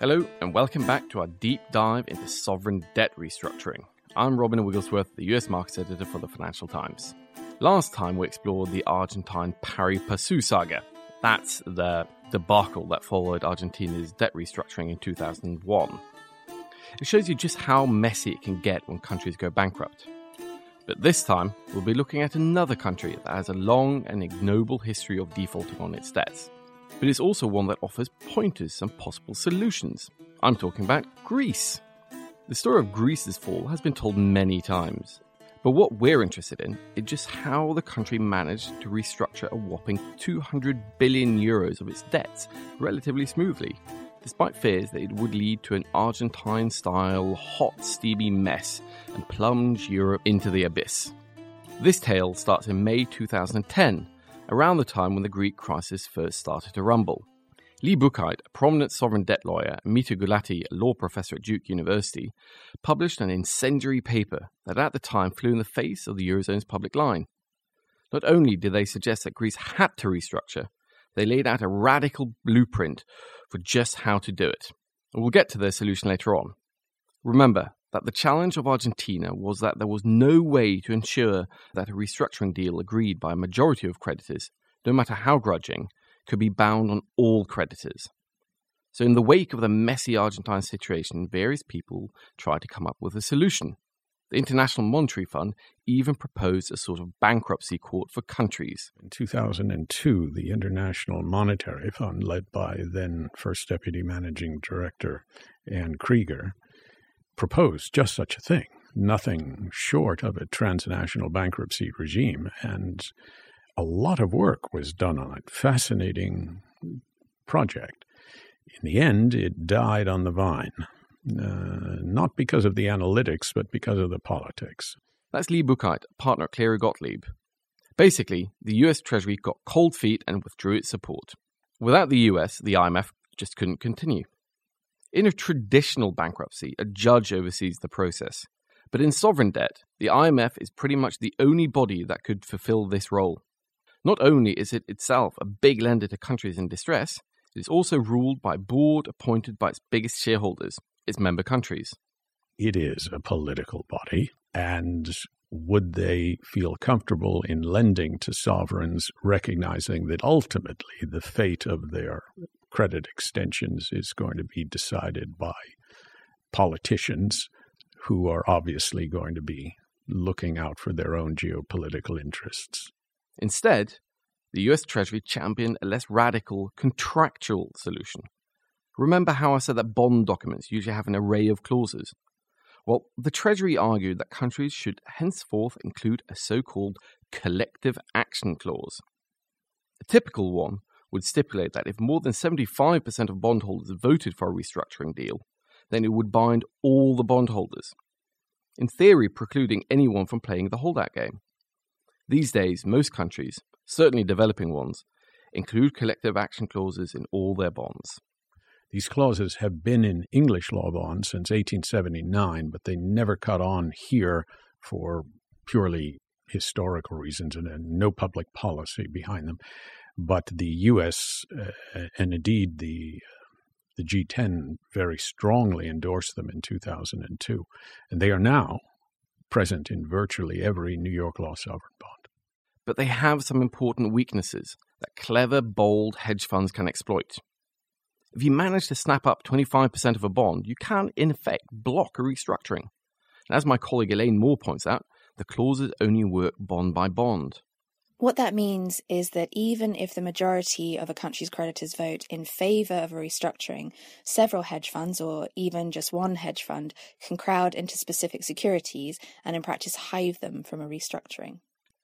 Hello, and welcome back to our deep dive into sovereign debt restructuring. I'm Robin Wigglesworth, the US Markets Editor for the Financial Times. Last time we explored the Argentine pari passu saga. That's the debacle that followed Argentina's debt restructuring in 2001. It shows you just how messy it can get when countries go bankrupt. But this time, we'll be looking at another country that has a long and ignoble history of defaulting on its debts but it's also one that offers pointers and possible solutions. I'm talking about Greece. The story of Greece's fall has been told many times, but what we're interested in is just how the country managed to restructure a whopping 200 billion euros of its debts relatively smoothly, despite fears that it would lead to an Argentine style hot, steamy mess and plunge Europe into the abyss. This tale starts in May 2010 around the time when the Greek crisis first started to rumble. Lee Buchheit, a prominent sovereign debt lawyer, and Mitu Gulati, a law professor at Duke University, published an incendiary paper that at the time flew in the face of the Eurozone's public line. Not only did they suggest that Greece had to restructure, they laid out a radical blueprint for just how to do it. And we'll get to their solution later on. Remember, that the challenge of Argentina was that there was no way to ensure that a restructuring deal agreed by a majority of creditors, no matter how grudging, could be bound on all creditors. So, in the wake of the messy Argentine situation, various people tried to come up with a solution. The International Monetary Fund even proposed a sort of bankruptcy court for countries. In 2002, the International Monetary Fund, led by then First Deputy Managing Director Anne Krueger, proposed just such a thing, nothing short of a transnational bankruptcy regime. And a lot of work was done on it. Fascinating project. In the end, it died on the vine. Uh, not because of the analytics, but because of the politics. That's Lee Buchheit, partner at Cleary Gottlieb. Basically, the US Treasury got cold feet and withdrew its support. Without the US, the IMF just couldn't continue. In a traditional bankruptcy, a judge oversees the process. But in sovereign debt, the IMF is pretty much the only body that could fulfill this role. Not only is it itself a big lender to countries in distress, it is also ruled by a board appointed by its biggest shareholders, its member countries. It is a political body, and would they feel comfortable in lending to sovereigns, recognizing that ultimately the fate of their credit extensions is going to be decided by politicians who are obviously going to be looking out for their own geopolitical interests. Instead, the US Treasury championed a less radical contractual solution. Remember how I said that bond documents usually have an array of clauses? Well, the Treasury argued that countries should henceforth include a so called collective action clause. A typical one would stipulate that if more than 75% of bondholders voted for a restructuring deal, then it would bind all the bondholders, in theory, precluding anyone from playing the holdout game. These days, most countries, certainly developing ones, include collective action clauses in all their bonds. These clauses have been in English law bonds since 1879, but they never caught on here for purely historical reasons and no public policy behind them. But the U.S. Uh, and indeed the the G10 very strongly endorsed them in 2002, and they are now present in virtually every New York law sovereign bond. But they have some important weaknesses that clever, bold hedge funds can exploit. If you manage to snap up 25% of a bond, you can, in effect, block a restructuring. And as my colleague Elaine Moore points out, the clauses only work bond by bond. What that means is that even if the majority of a country's creditors vote in favour of a restructuring, several hedge funds, or even just one hedge fund, can crowd into specific securities and in practice hive them from a restructuring.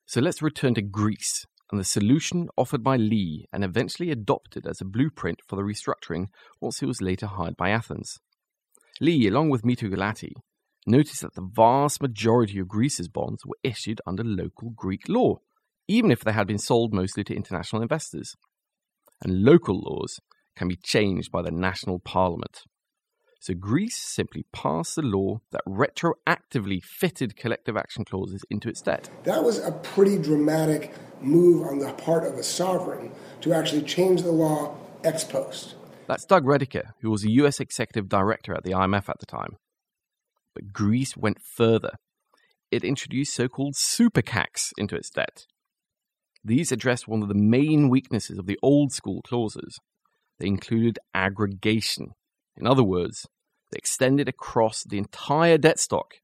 So let's return to Greece and the solution offered by Lee and eventually adopted as a blueprint for the restructuring once he was later hired by Athens. Lee, along with Mitu Gulati, noticed that the vast majority of Greece's bonds were issued under local Greek law, even if they had been sold mostly to international investors. And local laws can be changed by the national parliament. So Greece simply passed a law that retroactively fitted collective action clauses into its debt. That was a pretty dramatic move on the part of a sovereign to actually change the law ex post. That's Doug Rediker, who was a US executive director at the IMF at the time. But Greece went further. It introduced so called super CACs into its debt. These addressed one of the main weaknesses of the old school clauses. They included aggregation. In other words, they extended across the entire debt stock,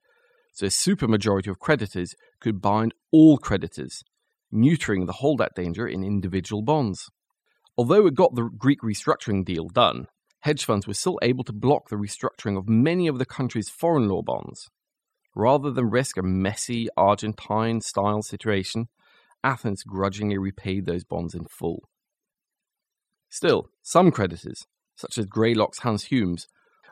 so a supermajority of creditors could bind all creditors, neutering the holdout danger in individual bonds. Although it got the Greek restructuring deal done, hedge funds were still able to block the restructuring of many of the country's foreign law bonds. Rather than risk a messy Argentine style situation, Athens grudgingly repaid those bonds in full. Still, some creditors, such as Greylock's Hans Humes,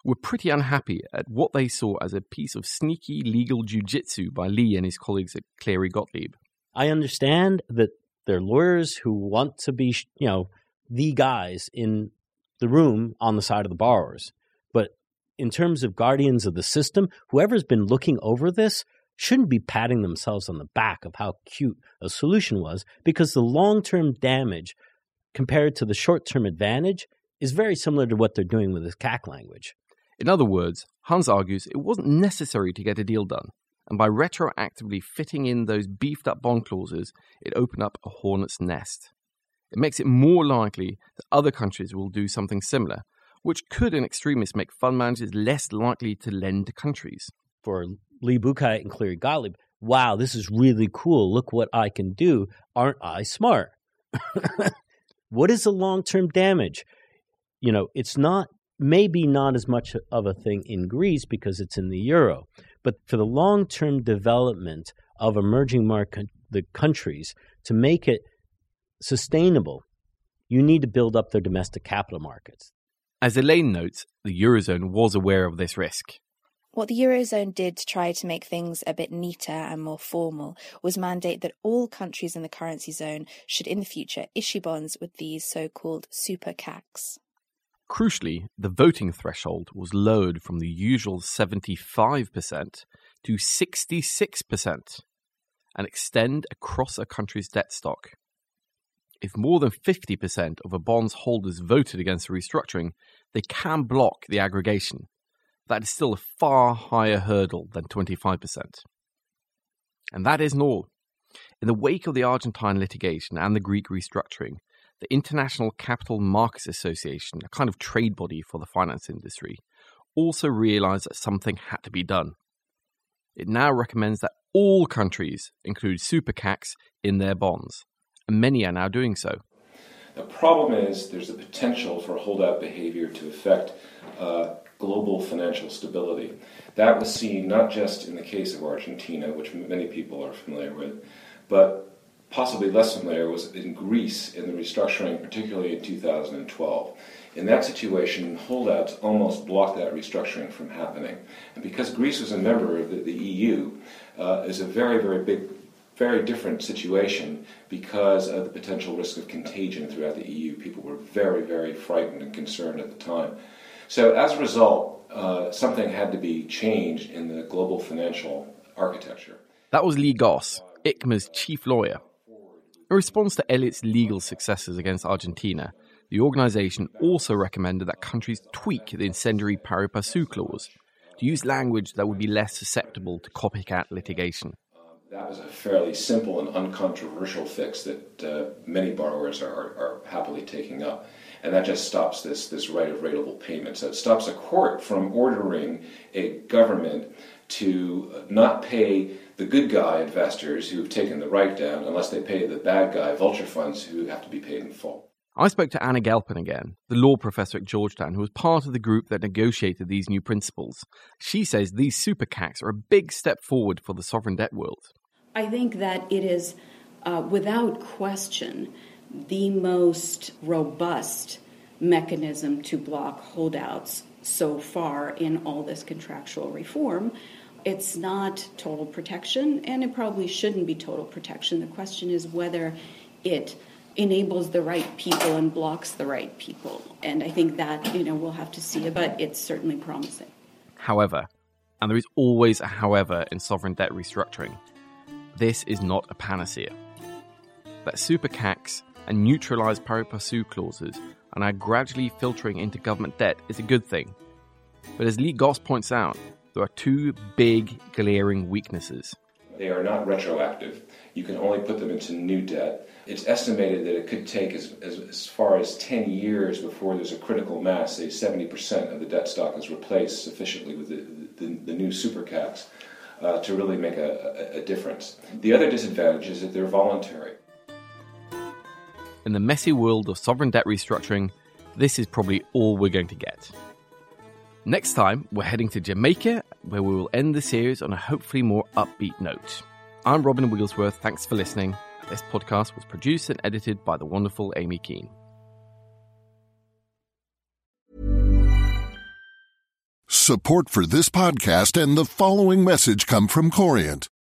were pretty unhappy at what they saw as a piece of sneaky legal jujitsu by Lee and his colleagues at Cleary Gottlieb. I understand that they're lawyers who want to be, you know, the guys in the room on the side of the borrowers. But in terms of guardians of the system, whoever's been looking over this shouldn't be patting themselves on the back of how cute a solution was because the long term damage compared to the short term advantage is very similar to what they're doing with this CAC language. In other words, Hans argues it wasn't necessary to get a deal done, and by retroactively fitting in those beefed up bond clauses, it opened up a hornet's nest. It makes it more likely that other countries will do something similar, which could, in extremis, make fund managers less likely to lend to countries. For Lee Buchheit and Cleary Gottlieb, wow, this is really cool. Look what I can do. Aren't I smart? what is the long term damage? You know, it's not maybe not as much of a thing in Greece because it's in the euro, but for the long term development of emerging market the countries to make it sustainable, you need to build up their domestic capital markets. As Elaine notes, the Eurozone was aware of this risk. What the Eurozone did to try to make things a bit neater and more formal was mandate that all countries in the currency zone should in the future issue bonds with these so called super CACs. Crucially, the voting threshold was lowered from the usual 75% to 66% and extend across a country's debt stock. If more than 50% of a bond's holders voted against the restructuring, they can block the aggregation. That is still a far higher hurdle than 25%. And that isn't all. In the wake of the Argentine litigation and the Greek restructuring, the International Capital Markets Association, a kind of trade body for the finance industry, also realized that something had to be done. It now recommends that all countries include super CACs in their bonds, and many are now doing so. The problem is there's a potential for holdout behavior to affect uh, global financial stability. That was seen not just in the case of Argentina, which many people are familiar with, but possibly less familiar was in Greece in the restructuring, particularly in 2012. In that situation, holdouts almost blocked that restructuring from happening. And because Greece was a member of the, the EU, uh, is a very, very big, very different situation because of the potential risk of contagion throughout the EU. People were very, very frightened and concerned at the time. So as a result, uh, something had to be changed in the global financial architecture. That was Lee Goss, ICMA's chief lawyer. In response to Elliott's legal successes against Argentina, the organization also recommended that countries tweak the incendiary pari passu clause to use language that would be less susceptible to copycat litigation. That was a fairly simple and uncontroversial fix that uh, many borrowers are, are, happily taking up. And that just stops this, this right of rateable payment. So it stops a court from ordering a government to not pay the good guy investors who have taken the write down unless they pay the bad guy vulture funds who have to be paid in full. I spoke to Anna Gelpern again, the law professor at Georgetown, who was part of the group that negotiated these new principles. She says these super CACs are a big step forward for the sovereign debt world. I think that it is uh, without question, the most robust mechanism to block holdouts so far in all this contractual reform. It's not total protection, and it probably shouldn't be total protection. The question is whether it enables the right people and blocks the right people. And I think that, you know, we'll have to see, but it's certainly promising. However, and there is always a however in sovereign debt restructuring, this is not a panacea. That super CACs and neutralised pari passu clauses and are gradually filtering into government debt is a good thing. But as Lee Goss points out, there are two big glaring weaknesses. They are not retroactive. You can only put them into new debt. It's estimated that it could take as, as, as far as 10 years before there's a critical mass, say 70% of the debt stock is replaced sufficiently with the, the, the new super CACs uh, to really make a, a, a difference. The other disadvantage is that they're voluntary. In the messy world of sovereign debt restructuring, this is probably all we're going to get. Next time, we're heading to Jamaica, where we will end the series on a hopefully more upbeat note. I'm Robin Wigglesworth. Thanks for listening. This podcast was produced and edited by the wonderful Amy Keane. Support for this podcast and the following message come from Corient.